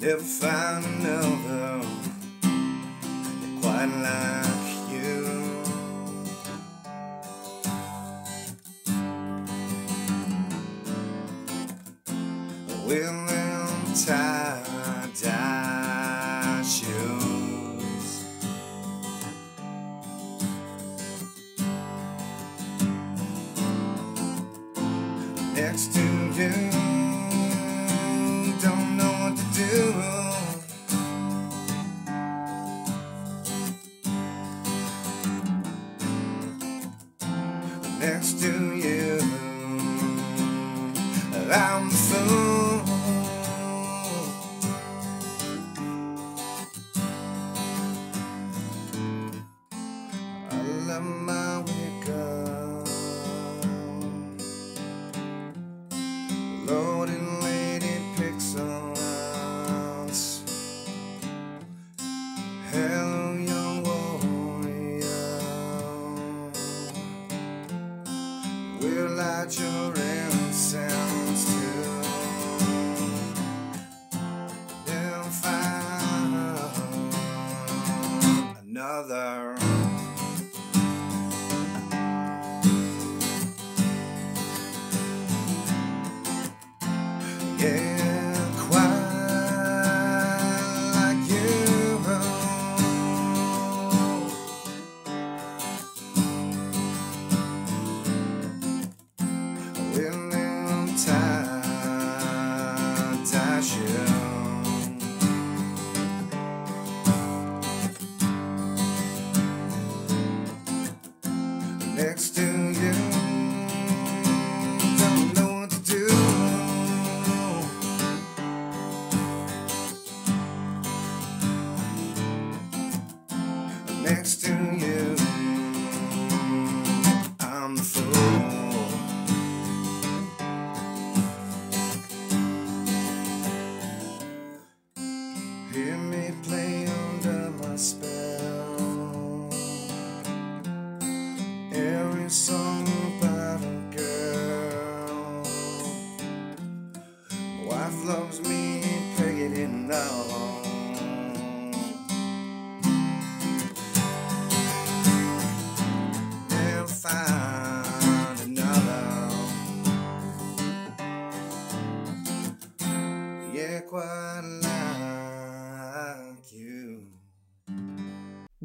Never find another quite like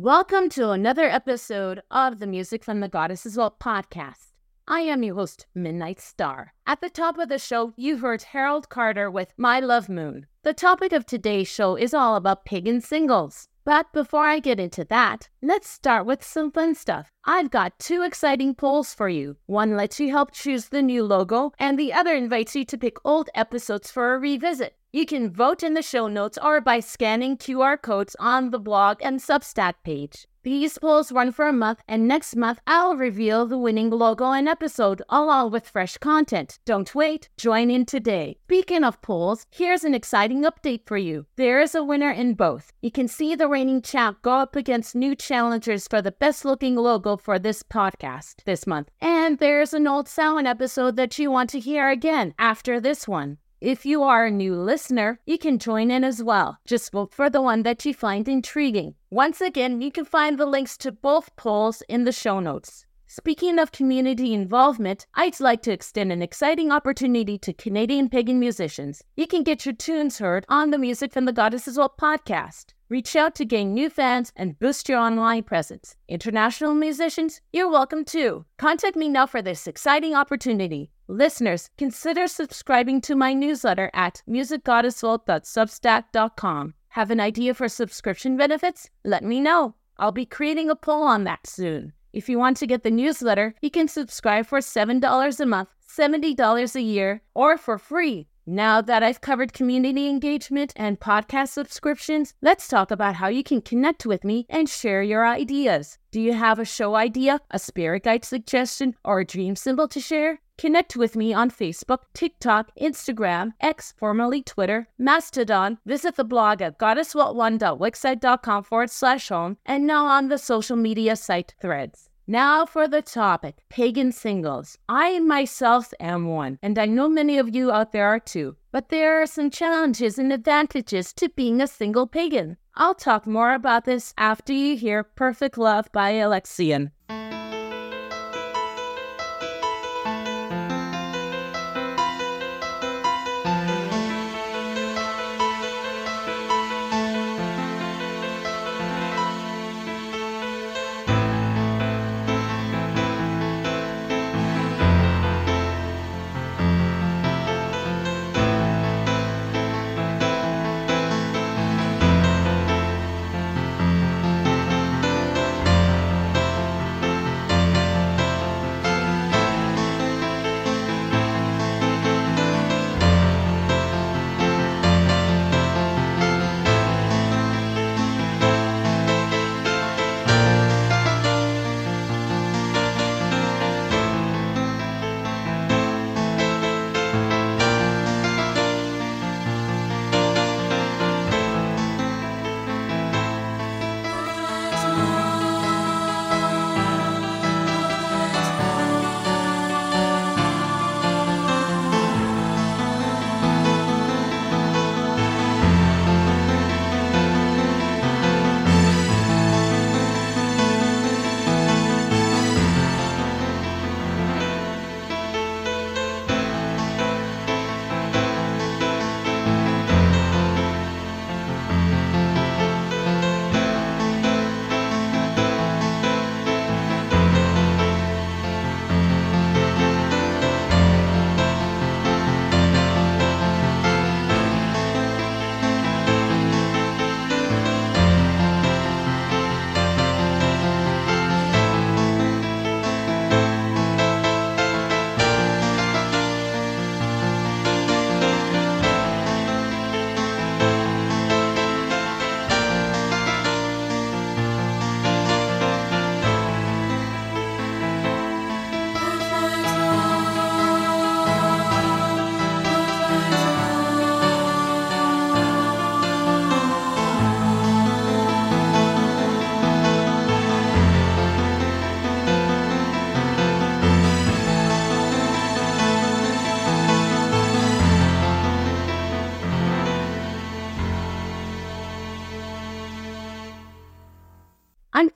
Welcome to another episode of the Music from the Goddesses Vault podcast. I am your host, Midnight Star. At the top of the show, you heard Harold Carter with My Love Moon. The topic of today's show is all about pagan singles. But before I get into that, let's start with some fun stuff. I've got two exciting polls for you. One lets you help choose the new logo, and the other invites you to pick old episodes for a revisit. You can vote in the show notes or by scanning QR codes on the blog and Substack page. These polls run for a month, and next month I'll reveal the winning logo and episode along with fresh content. Don't wait, join in today. Speaking of polls, here's an exciting update for you. There is a winner in both. You can see the reigning champ go up against new challengers for the best looking logo for this podcast this month. And there's an old sound episode that you want to hear again after this one. If you are a new listener, you can join in as well. Just vote for the one that you find intriguing. Once again, you can find the links to both polls in the show notes. Speaking of community involvement, I'd like to extend an exciting opportunity to Canadian pagan musicians. You can get your tunes heard on the Music from the Goddesses Vault podcast. Reach out to gain new fans and boost your online presence. International musicians, you're welcome too. Contact me now for this exciting opportunity. Listeners, consider subscribing to my newsletter at musicgoddessvault.substack.com. Have an idea for subscription benefits? Let me know. I'll be creating a poll on that soon. If you want to get the newsletter, you can subscribe for $7 a month, $70 a year, or for free. Now that I've covered community engagement and podcast subscriptions, let's talk about how you can connect with me and share your ideas. Do you have a show idea, a spirit guide suggestion, or a dream symbol to share? Connect with me on Facebook, TikTok, Instagram, X, formerly Twitter, Mastodon. Visit the blog at goddessvault1.wixsite.com forward slash home, and now on the social media site Threads. Now for the topic pagan singles. I myself am one, and I know many of you out there are too. But there are some challenges and advantages to being a single pagan. I'll talk more about this after you hear Perfect Love by Alexian.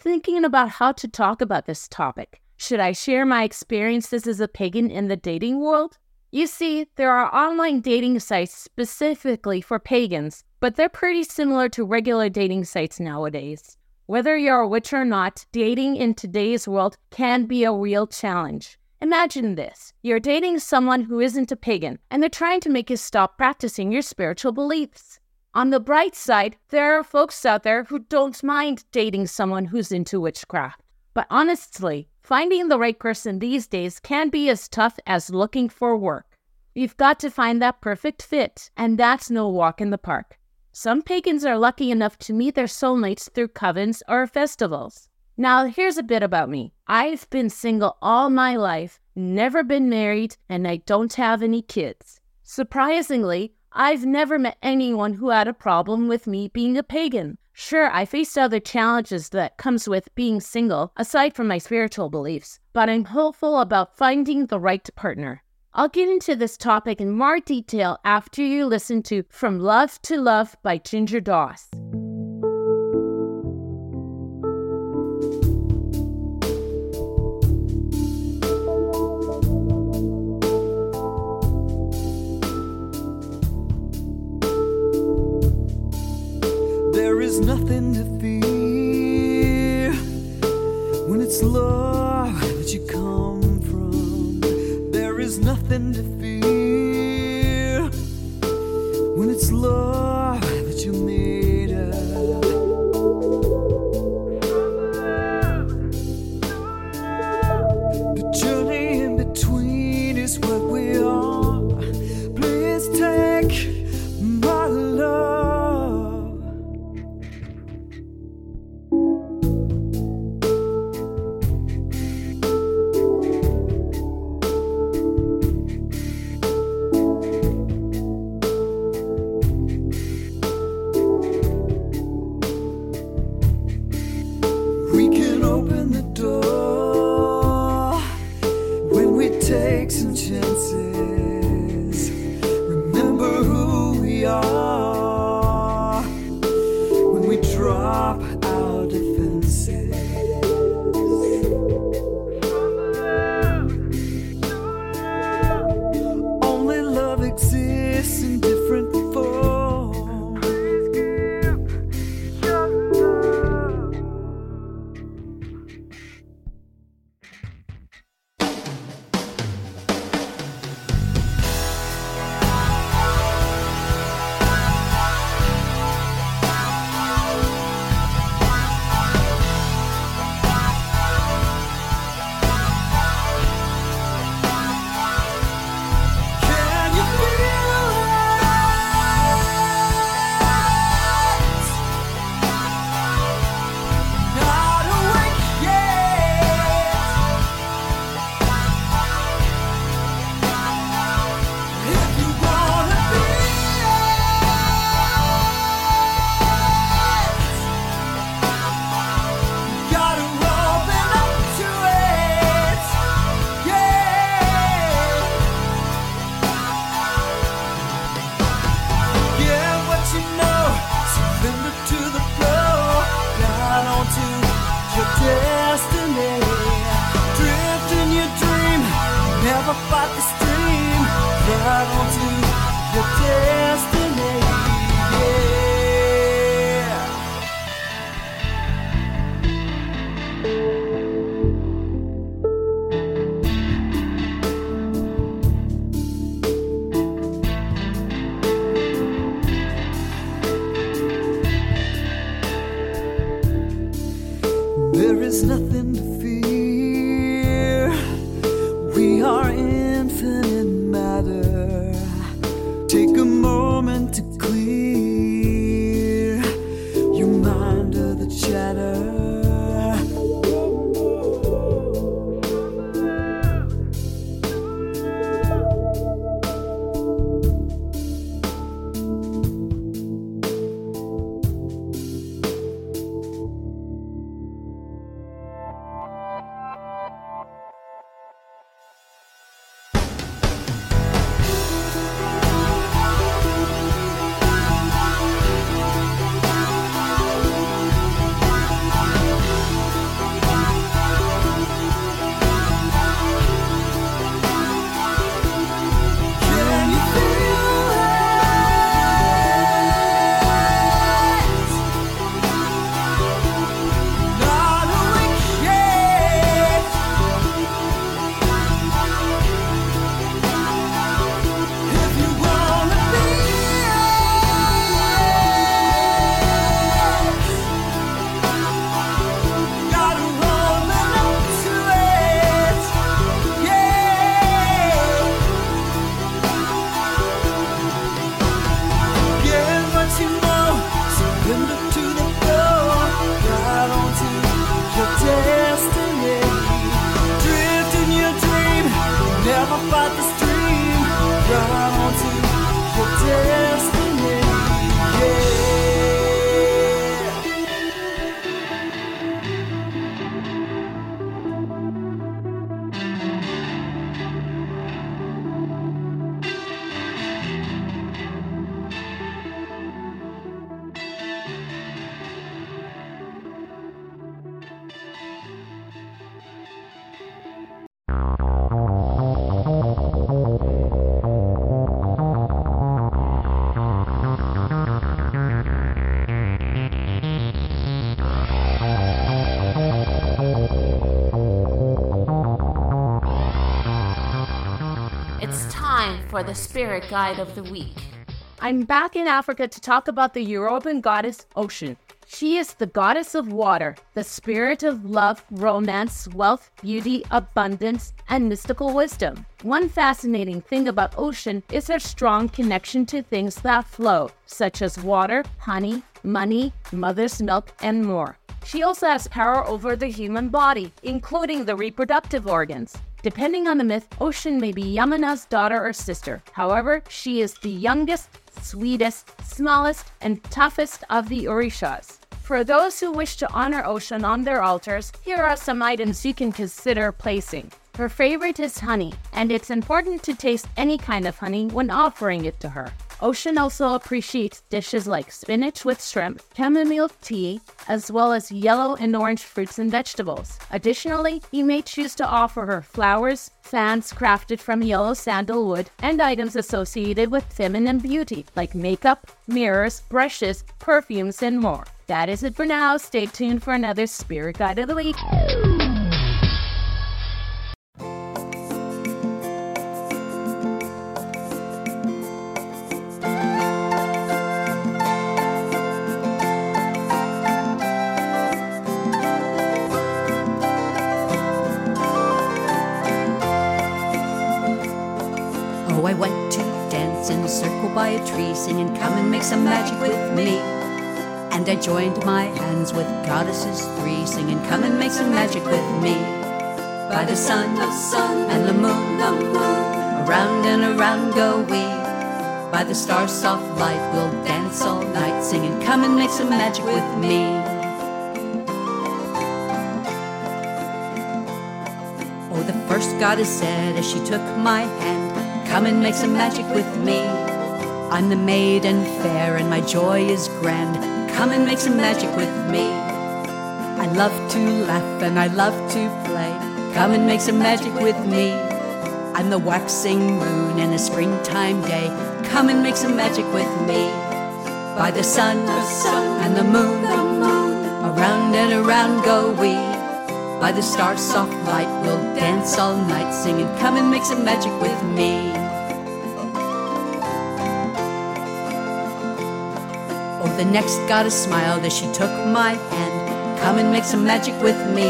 Thinking about how to talk about this topic. Should I share my experiences as a pagan in the dating world? You see, there are online dating sites specifically for pagans, but they're pretty similar to regular dating sites nowadays. Whether you're a witch or not, dating in today's world can be a real challenge. Imagine this you're dating someone who isn't a pagan, and they're trying to make you stop practicing your spiritual beliefs. On the bright side, there are folks out there who don't mind dating someone who's into witchcraft. But honestly, finding the right person these days can be as tough as looking for work. You've got to find that perfect fit, and that's no walk in the park. Some pagans are lucky enough to meet their soulmates through covens or festivals. Now, here's a bit about me I've been single all my life, never been married, and I don't have any kids. Surprisingly, I've never met anyone who had a problem with me being a pagan. Sure, I faced other challenges that comes with being single, aside from my spiritual beliefs, but I'm hopeful about finding the right partner. I'll get into this topic in more detail after you listen to From Love to Love by Ginger Doss. There is nothing to fear when it's love that you come from. There is nothing to fear for the spirit guide of the week. I'm back in Africa to talk about the European goddess Oshun. She is the goddess of water, the spirit of love, romance, wealth, beauty, abundance, and mystical wisdom. One fascinating thing about Oshun is her strong connection to things that flow, such as water, honey, money, mother's milk, and more. She also has power over the human body, including the reproductive organs. Depending on the myth, Oshun may be Yemaya's daughter or sister. However, she is the youngest, sweetest, smallest, and toughest of the Orishas. For those who wish to honor Oshun on their altars, here are some items you can consider placing. Her favorite is honey, and it's important to taste any kind of honey when offering it to her. Oshun also appreciates dishes like spinach with shrimp, chamomile tea, as well as yellow and orange fruits and vegetables. Additionally, you may choose to offer her flowers, fans crafted from yellow sandalwood, and items associated with feminine beauty like makeup, mirrors, brushes, perfumes, and more. That is it for now. Stay tuned for another Spirit Guide of the Week. A tree, singing, Come and make some magic with me. And I joined my hands with goddesses three, singing, Come and make some magic with me. By the sun, the sun, and the moon, the moon, around and around go we. By the star's soft light, we'll dance all night, singing, Come and make some magic with me. Oh, the first goddess said as she took my hand, Come and make some magic with me. I'm the maiden fair and my joy is grand. Come and make some magic with me. I love to laugh and I love to play. Come and make some magic with me. I'm the waxing moon in a springtime day. Come and make some magic with me. By the sun, and the moon, the moon, around and around go we. By the star's soft light, we'll dance all night, singing, Come and make some magic with me. The next goddess smiled as she took my hand. Come and make some magic with me.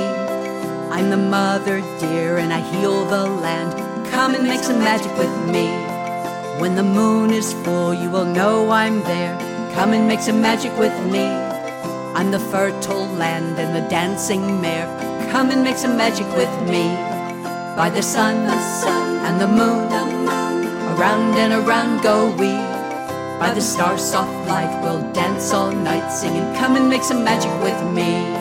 I'm the mother dear and I heal the land. Come and make some magic with me. When the moon is full, you will know I'm there. Come and make some magic with me. I'm the fertile land and the dancing mare. Come and make some magic with me. By the sun, the sun, and the moon, the moon, around and around go we. By the star's soft light, we'll dance all night, singing, Come and make some magic with me.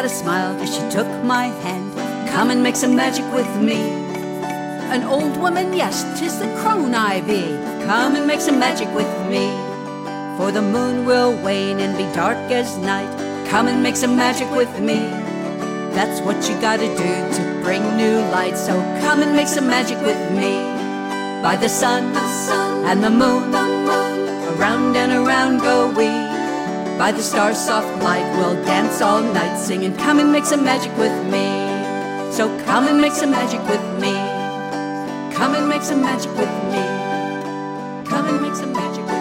Third goddess smiled as she took my hand. Come and make some magic with me. An old woman, yes, tis the crone I be. Come and make some magic with me. For the moon will wane and be dark as night. Come and make some magic with me. That's what you gotta do to bring new light. So come and make some magic with me. By the sun, the sun, and the moon, the moon, around and around go we. By the star's soft light, we'll dance all night, singing, Come and make some magic with me. So come and make some magic with me. Come and make some magic with me. Come and make some magic with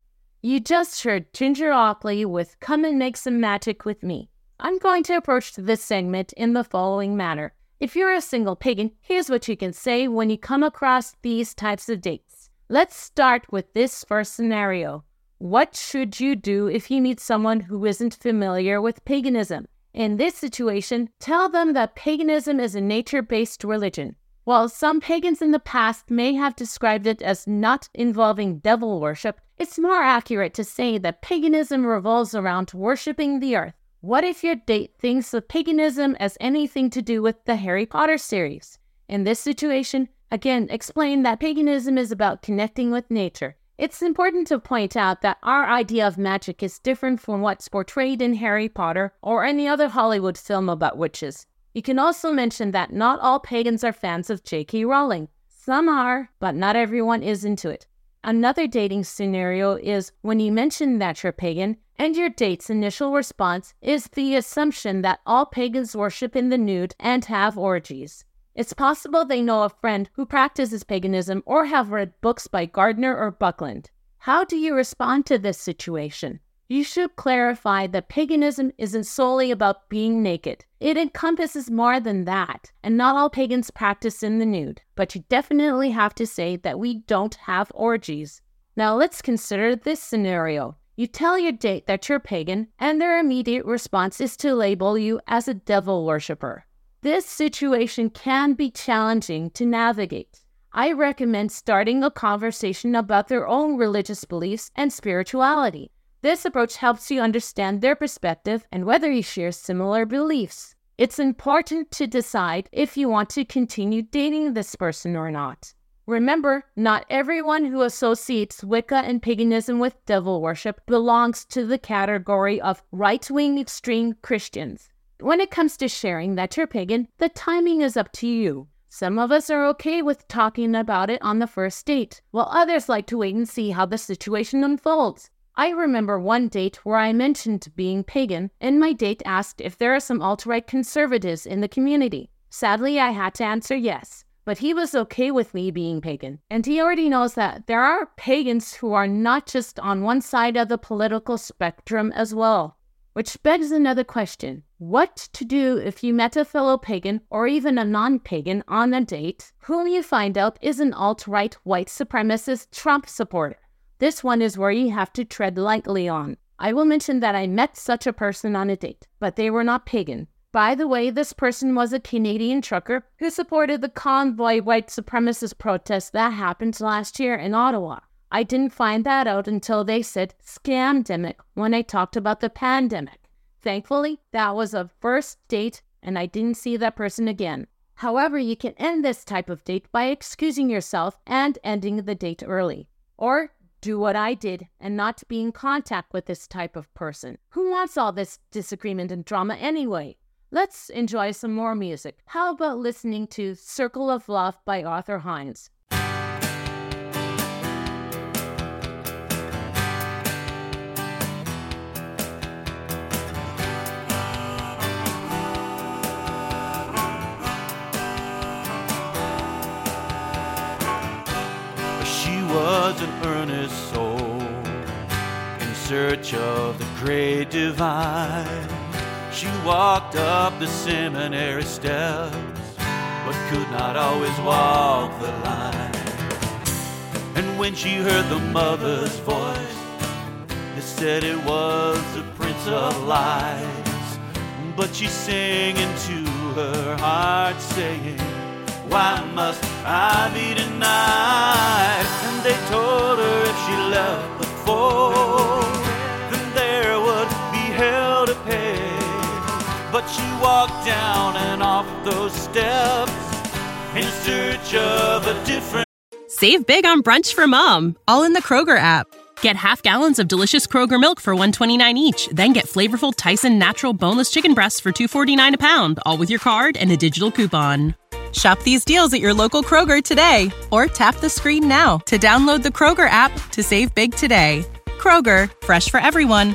me. You just heard Ginger Ackley with Come and Make Some Magic with Me. I'm going to approach this segment in the following manner. If you're a single pagan, here's what you can say when you come across these types of dates. Let's start with this first scenario. What should you do if you meet someone who isn't familiar with paganism? In this situation, tell them that paganism is a nature based religion. While some pagans in the past may have described it as not involving devil worship, it's more accurate to say that paganism revolves around worshipping the earth. What if your date thinks of paganism as anything to do with the Harry Potter series? In this situation, again, explain that paganism is about connecting with nature. It's important to point out that our idea of magic is different from what's portrayed in Harry Potter or any other Hollywood film about witches. You can also mention that not all pagans are fans of J.K. Rowling. Some are, but not everyone is into it. Another dating scenario is when you mention that you're pagan, and your date's initial response is the assumption that all pagans worship in the nude and have orgies. It's possible they know a friend who practices paganism or have read books by Gardner or Buckland. How do you respond to this situation? You should clarify that paganism isn't solely about being naked. It encompasses more than that, and not all pagans practice in the nude, but you definitely have to say that we don't have orgies. Now let's consider this scenario. You tell your date that you're pagan, and their immediate response is to label you as a devil worshiper. This situation can be challenging to navigate. I recommend starting a conversation about their own religious beliefs and spirituality. This approach helps you understand their perspective and whether you share similar beliefs. It's important to decide if you want to continue dating this person or not. Remember, not everyone who associates Wicca and paganism with devil worship belongs to the category of right wing extreme Christians. When it comes to sharing that you're pagan, the timing is up to you. Some of us are okay with talking about it on the first date, while others like to wait and see how the situation unfolds. I remember one date where I mentioned being pagan, and my date asked if there are some alt right conservatives in the community. Sadly, I had to answer yes, but he was okay with me being pagan. And he already knows that there are pagans who are not just on one side of the political spectrum as well. Which begs another question what to do if you met a fellow pagan or even a non pagan on a date whom you find out is an alt right white supremacist Trump supporter? This one is where you have to tread lightly on. I will mention that I met such a person on a date, but they were not pagan. By the way, this person was a Canadian trucker who supported the convoy white supremacist protest that happened last year in Ottawa. I didn't find that out until they said scamdemic when I talked about the pandemic. Thankfully, that was a first date and I didn't see that person again. However, you can end this type of date by excusing yourself and ending the date early. Or do what I did and not be in contact with this type of person. Who wants all this disagreement and drama anyway? Let's enjoy some more music. How about listening to Circle of Love by Arthur Hinds? Of the great divine. She walked up the seminary steps, but could not always walk the line. And when she heard the mother's voice, they said it was the Prince of Lies. But she sang into her heart, saying, Why must I be denied? And they told her if she left the fold, she walked down and off those steps in search of a different. Save big on brunch for mom, all in the Kroger app. Get half gallons of delicious Kroger milk for 129 each, then get flavorful Tyson natural boneless chicken breasts for 249 a pound, all with your card and a digital coupon. Shop these deals at your local Kroger today or tap the screen now to download the Kroger app to save big today. Kroger, fresh for everyone.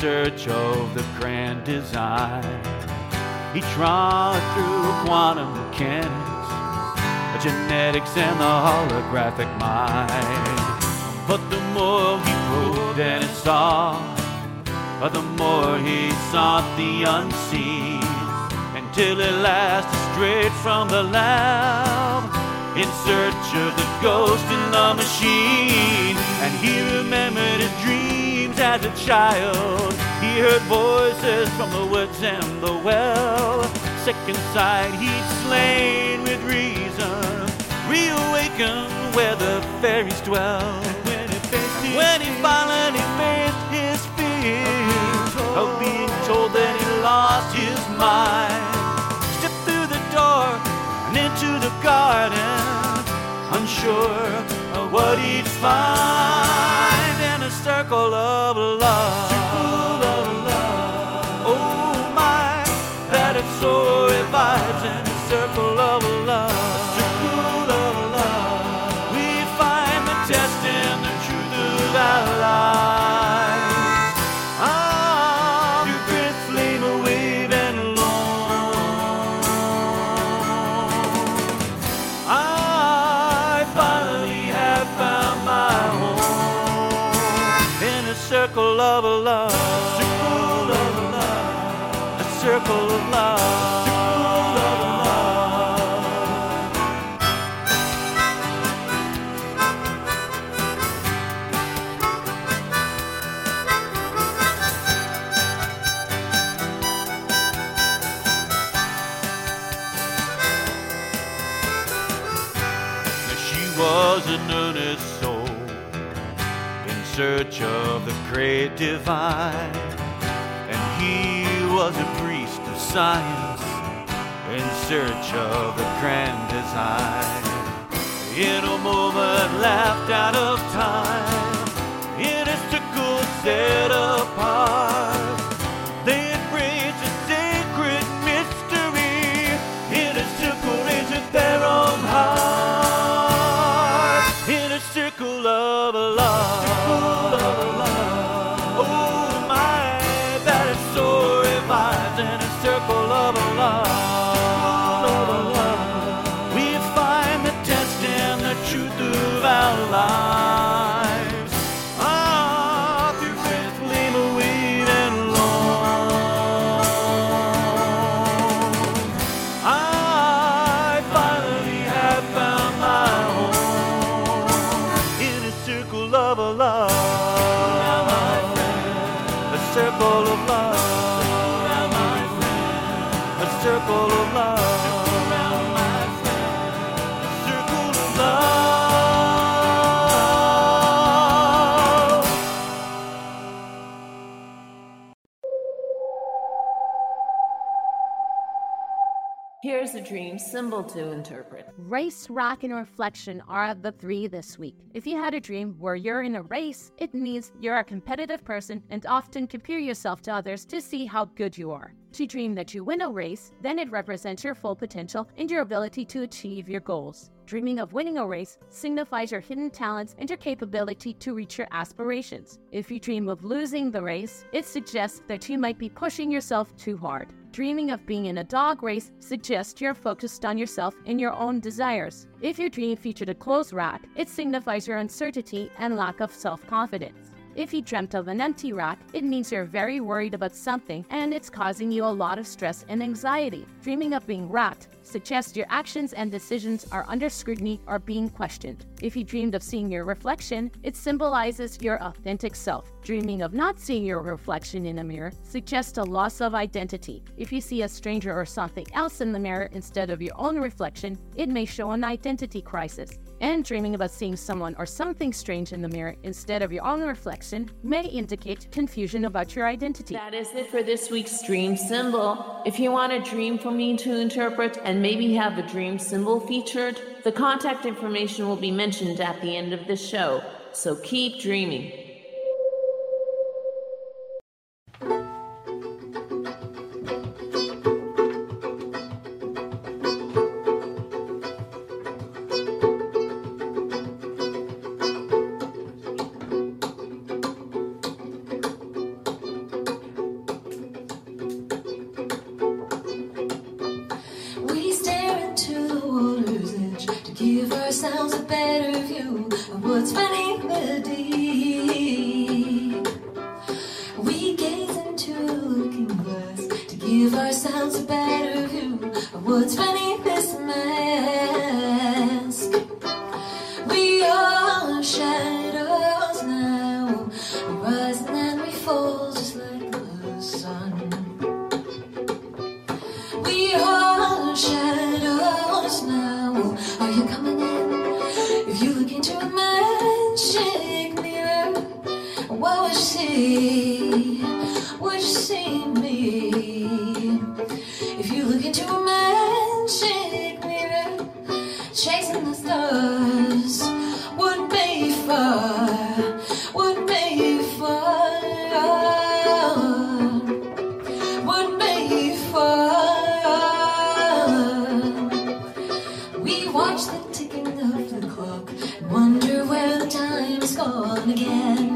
Search of the grand design. He trod through quantum mechanics, genetics, and the holographic mind. But the more he probed and he saw, the more he sought the unseen, until at last he strayed from the lab in search of the ghost in the machine. And he remembered his dreams as a child. He heard voices from the woods and the well. Second sight he'd slain with reason, reawakened where the fairies dwell. When he, faced his when he finally faced his fear of oh, being told that he lost his mind, stepped through the door and into the garden, unsure of what he'd find in a circle of love. Oh my, that it so revives in a circle circle of love. Circle of love. She was an earnest soul in search of the great divine, and he was a science in search of a grand design. In a moment, laughed out of time, in a circle set apart. Love. Symbol to interpret. Race, rock, and reflection are the three this week. If you had a dream where you're in a race, it means you're a competitive person and often compare yourself to others to see how good you are. To dream that you win a race, then it represents your full potential and your ability to achieve your goals. Dreaming of winning a race signifies your hidden talents and your capability to reach your aspirations. If you dream of losing the race, it suggests that you might be pushing yourself too hard. Dreaming of being in a dog race suggests you're focused on yourself and your own desires. If your dream featured a clothes rack, it signifies your uncertainty and lack of self confidence. If you dreamt of an empty rack, it means you're very worried about something and it's causing you a lot of stress and anxiety. Dreaming of being racked suggests your actions and decisions are under scrutiny or being questioned. If you dreamed of seeing your reflection, it symbolizes your authentic self. Dreaming of not seeing your reflection in a mirror suggests a loss of identity. If you see a stranger or something else in the mirror instead of your own reflection, it may show an identity crisis. And dreaming about seeing someone or something strange in the mirror instead of your own reflection may indicate confusion about your identity. That is it for this week's dream symbol. If you want a dream for me to interpret and maybe have a dream symbol featured, the contact information will be mentioned at the end of the show. So keep dreaming. Again.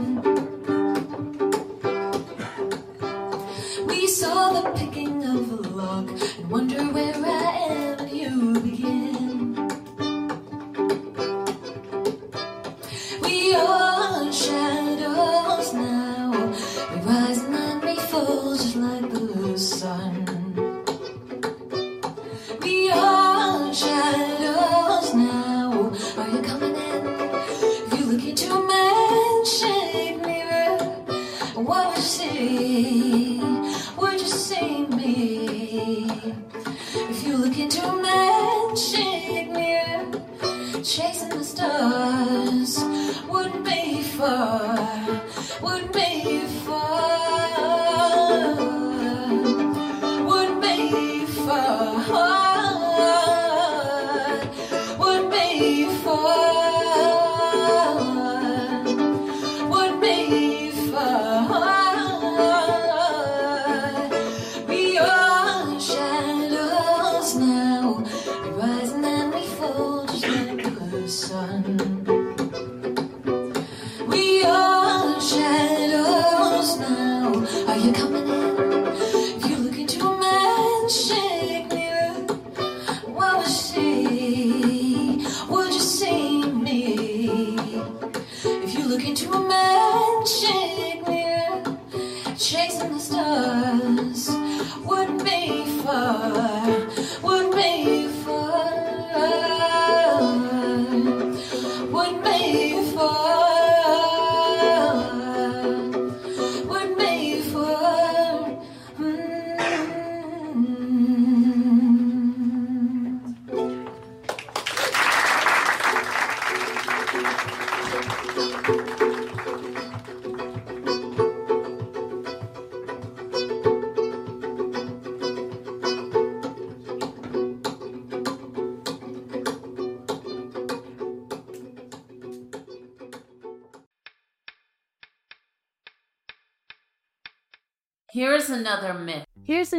You look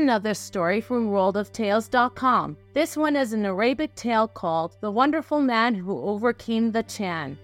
another story from worldoftales.com. This one is an Arabic tale called The Wonderful Man Who Overcame the Chan.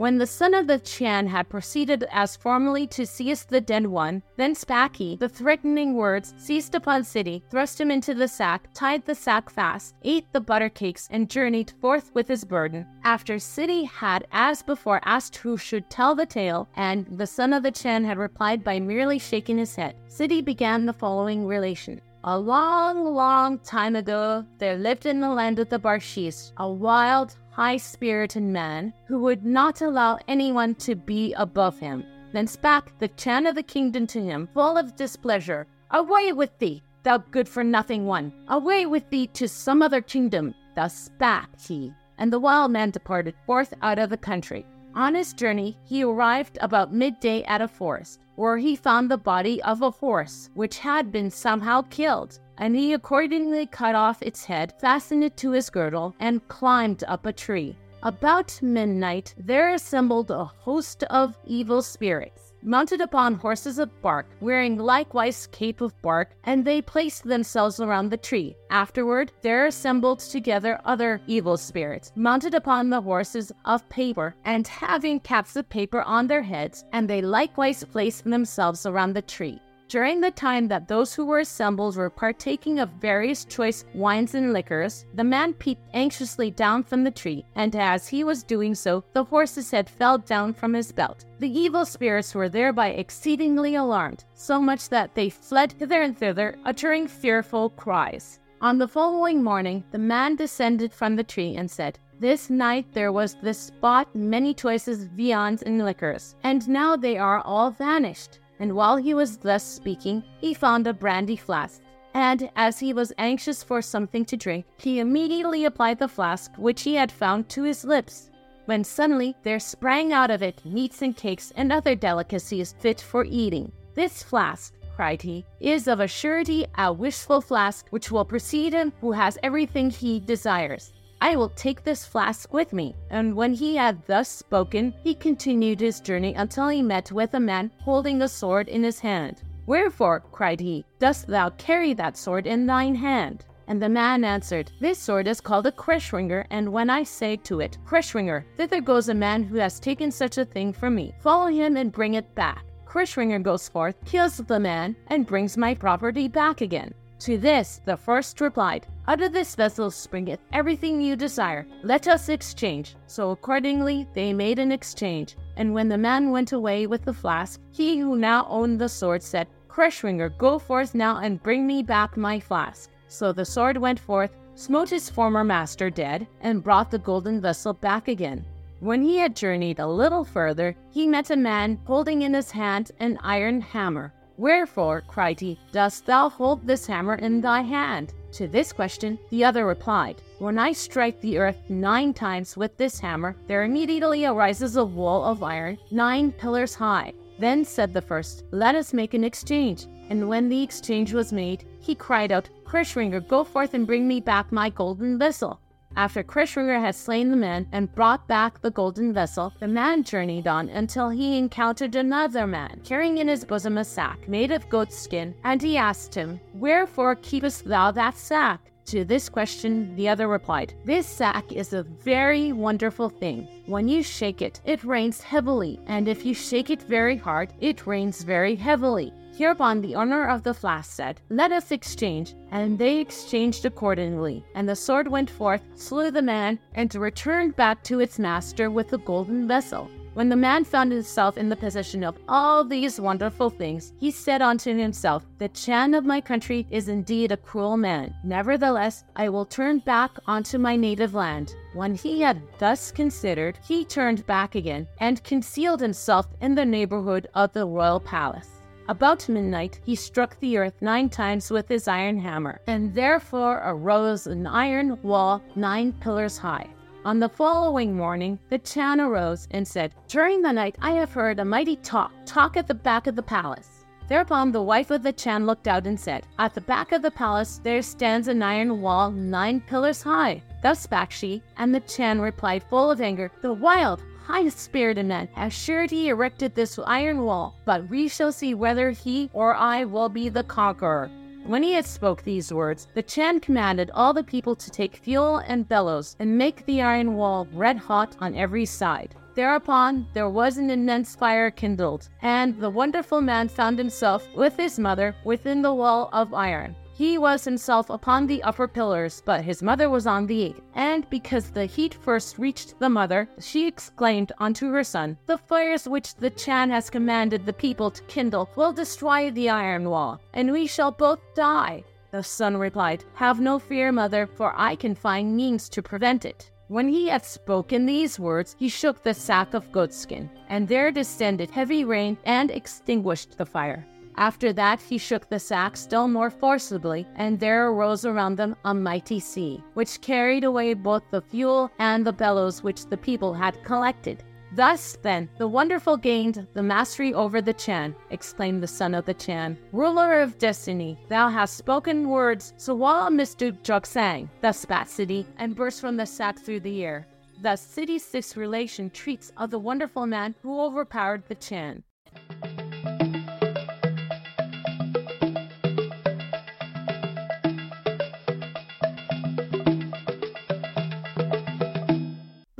When the son of the Chan had proceeded as formerly to seize the dead one, then Spaki, the threatening words, seized upon Ssidi, thrust him into the sack, tied the sack fast, ate the butter cakes, and journeyed forth with his burden. After Ssidi had, as before, asked who should tell the tale, and the son of the Chan had replied by merely shaking his head, Ssidi began the following relation. A long, long time ago, there lived in the land of the Barshis a wild, high spirited man who would not allow anyone to be above him. Then spake the Chan of the kingdom to him, full of displeasure Away with thee, thou good for nothing one! Away with thee to some other kingdom! Thus spake he. And the wild man departed forth out of the country. On his journey, he arrived about midday at a forest, where he found the body of a horse, which had been somehow killed. And he accordingly cut off its head, fastened it to his girdle, and climbed up a tree. About midnight, there assembled a host of evil spirits, mounted upon horses of bark, wearing likewise cape of bark, and they placed themselves around the tree. Afterward, there assembled together other evil spirits, mounted upon the horses of paper, and having caps of paper on their heads, and they likewise placed themselves around the tree. During the time that those who were assembled were partaking of various choice wines and liquors, the man peeped anxiously down from the tree, and as he was doing so, the horse's head fell down from his belt. The evil spirits were thereby exceedingly alarmed, so much that they fled hither and thither, uttering fearful cries. On the following morning, the man descended from the tree and said, This night there was this spot many choices viands and liquors, and now they are all vanished. And while he was thus speaking, he found a brandy flask. And as he was anxious for something to drink, he immediately applied the flask which he had found to his lips. When suddenly there sprang out of it meats and cakes and other delicacies fit for eating. This flask, cried he, is of a surety a wishful flask which will precede him who has everything he desires. I will take this flask with me. And when he had thus spoken, he continued his journey until he met with a man holding a sword in his hand. Wherefore, cried he, dost thou carry that sword in thine hand? And the man answered, This sword is called a Kreshringer, and when I say to it, Kreshringer, thither goes a man who has taken such a thing from me. Follow him and bring it back. Kreshringer goes forth, kills the man, and brings my property back again. To this the first replied, Out of this vessel springeth everything you desire. Let us exchange. So accordingly they made an exchange. And when the man went away with the flask, he who now owned the sword said, Kreshringer, go forth now and bring me back my flask. So the sword went forth, smote his former master dead, and brought the golden vessel back again. When he had journeyed a little further, he met a man holding in his hand an iron hammer. Wherefore, cried he, dost thou hold this hammer in thy hand? To this question the other replied, When I strike the earth nine times with this hammer, there immediately arises a wall of iron nine pillars high. Then said the first, Let us make an exchange. And when the exchange was made, he cried out, Kreshringer, go forth and bring me back my golden vessel. After Kreshringer had slain the man and brought back the golden vessel, the man journeyed on until he encountered another man, carrying in his bosom a sack made of goat's skin, and he asked him, Wherefore keepest thou that sack? To this question, the other replied, This sack is a very wonderful thing. When you shake it, it rains heavily, and if you shake it very hard, it rains very heavily. Hereupon the owner of the flask said, Let us exchange. And they exchanged accordingly. And the sword went forth, slew the man, and returned back to its master with the golden vessel. When the man found himself in the possession of all these wonderful things, he said unto himself, The Chan of my country is indeed a cruel man. Nevertheless, I will turn back unto my native land. When he had thus considered, he turned back again and concealed himself in the neighborhood of the royal palace. About midnight, he struck the earth nine times with his iron hammer, and therefore arose an iron wall nine pillars high. On the following morning, the Chan arose and said, During the night I have heard a mighty talk, talk at the back of the palace. Thereupon the wife of the Chan looked out and said, At the back of the palace there stands an iron wall nine pillars high. Thus spake she, and the Chan replied full of anger, The wild, high spirited man has surety erected this iron wall, but we shall see whether he or I will be the conqueror. When he had spoke these words, the Chan commanded all the people to take fuel and bellows and make the iron wall red hot on every side. Thereupon there was an immense fire kindled, and the wonderful man found himself with his mother within the wall of iron. He was himself upon the upper pillars, but his mother was on the eighth. And because the heat first reached the mother, she exclaimed unto her son, The fires which the Chan has commanded the people to kindle will destroy the iron wall, and we shall both die. The son replied, Have no fear, mother, for I can find means to prevent it. When he had spoken these words, he shook the sack of goatskin, and there descended heavy rain and extinguished the fire. After that, he shook the sack still more forcibly, and there arose around them a mighty sea, which carried away both the fuel and the bellows which the people had collected. Thus, then, the wonderful gained the mastery over the Chan, exclaimed the son of the Chan. Ruler of destiny, thou hast spoken words, So Sawala mistook Joksang. Thus spat Ssidi, and burst from the sack through the air. Thus, Ssidi Six relation treats of the wonderful man who overpowered the Chan.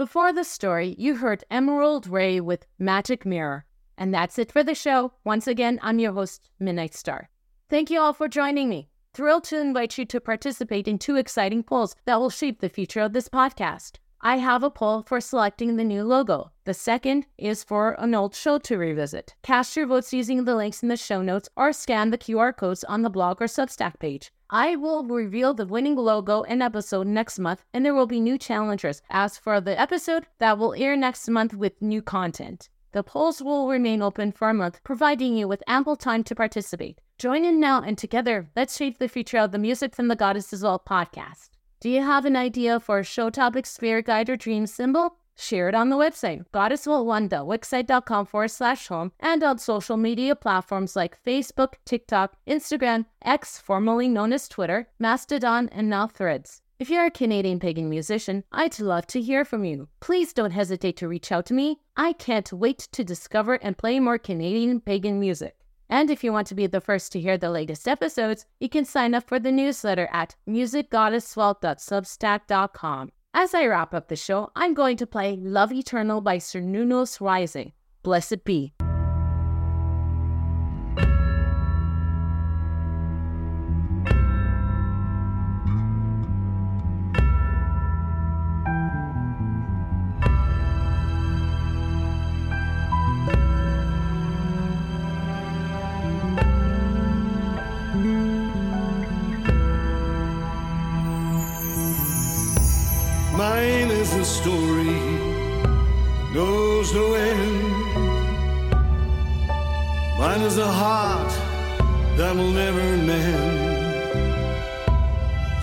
Before the story, you heard Emerald Rae with Magic Mirror. And that's it for the show. Once again, I'm your host, Midnight Star. Thank you all for joining me. Thrilled to invite you to participate in two exciting polls that will shape the future of this podcast. I have a poll for selecting the new logo. The second is for an old show to revisit. Cast your votes using the links in the show notes or scan the QR codes on the blog or Substack page. I will reveal the winning logo and episode next month, and there will be new challengers. As for the episode, that will air next month with new content. The polls will remain open for a month, providing you with ample time to participate. Join in now, and together, let's shape the future of the Music from the Goddesses Vault podcast. Do you have an idea for a show topic, spirit guide, or dream symbol? Share it on the website, goddessvault1.wixsite.com forward slash home, and on social media platforms like Facebook, TikTok, Instagram, X, formerly known as Twitter, Mastodon, and now Threads. If you're a Canadian pagan musician, I'd love to hear from you. Please don't hesitate to reach out to me. I can't wait to discover and play more Canadian pagan music. And if you want to be the first to hear the latest episodes, you can sign up for the newsletter at musicgoddessvault.substack.com. As I wrap up the show, I'm going to play Love Eternal by Cernunnos Rising. Blessed be.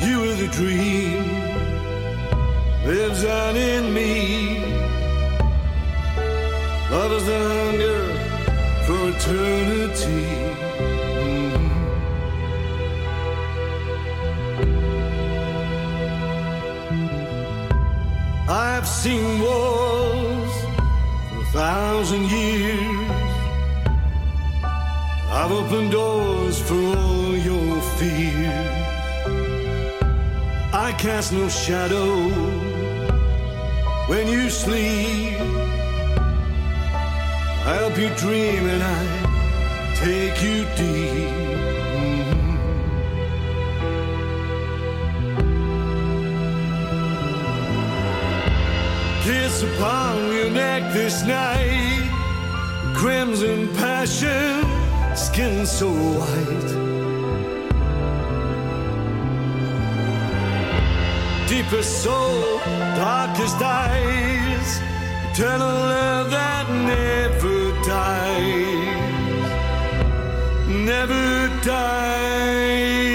You are the dream lives on in me. Love is the hunger for eternity. Mhm. I've seen wars for a thousand years. I've opened doors for I cast no shadow when you sleep. I help you dream and I take you deep. Kiss upon your neck this night. Crimson passion, skin so white. Deepest soul, darkest eyes. Eternal love that never dies. Never dies.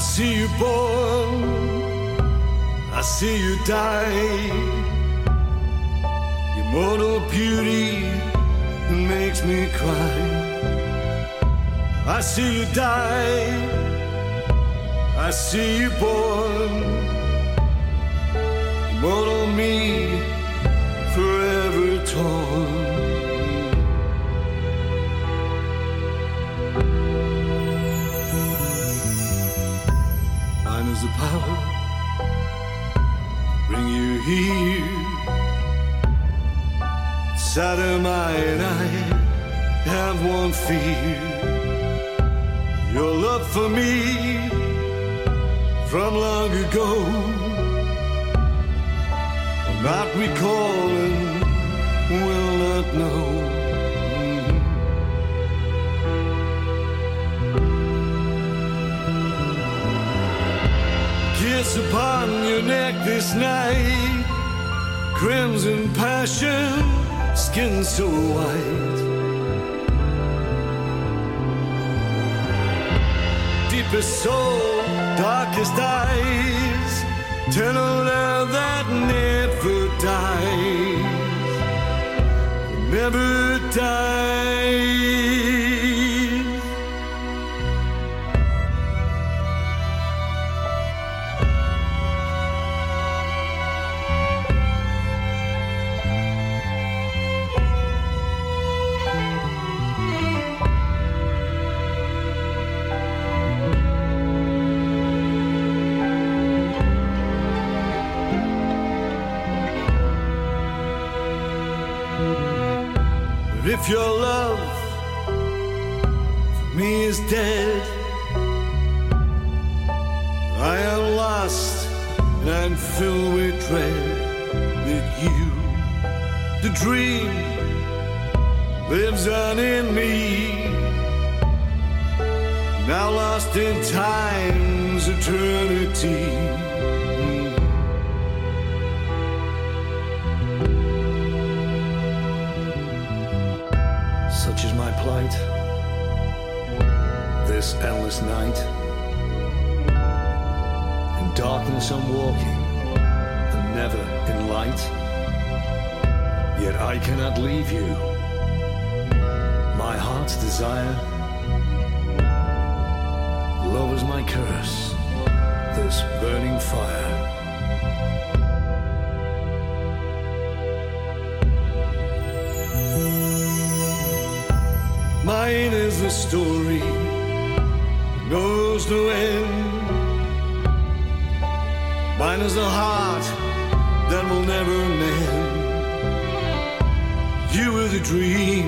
See you born, I see you die. Your mortal beauty makes me cry. I see you die, I see you born. Mortal me, forever torn. Here. Sadamai and I have one fear. Your love for me from long ago. will Not recall and will not know. kiss upon your neck this night. Crimson passion, skin so white. Deepest soul, darkest eyes. Eternal love that never dies. Never dies. If your love for me is dead, I am lost and I'm filled with dread that you, the dream, lives on in me. Now lost in time's eternity. Endless night. In darkness I'm walking, and never in light. Yet I cannot leave you. My heart's desire. Love is my curse. This burning fire. Mine is the story, knows no end. Mine is the heart that will never mend. You are the dream,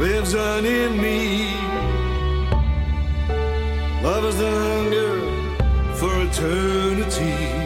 lives on in me. Love is the hunger for. Eternity.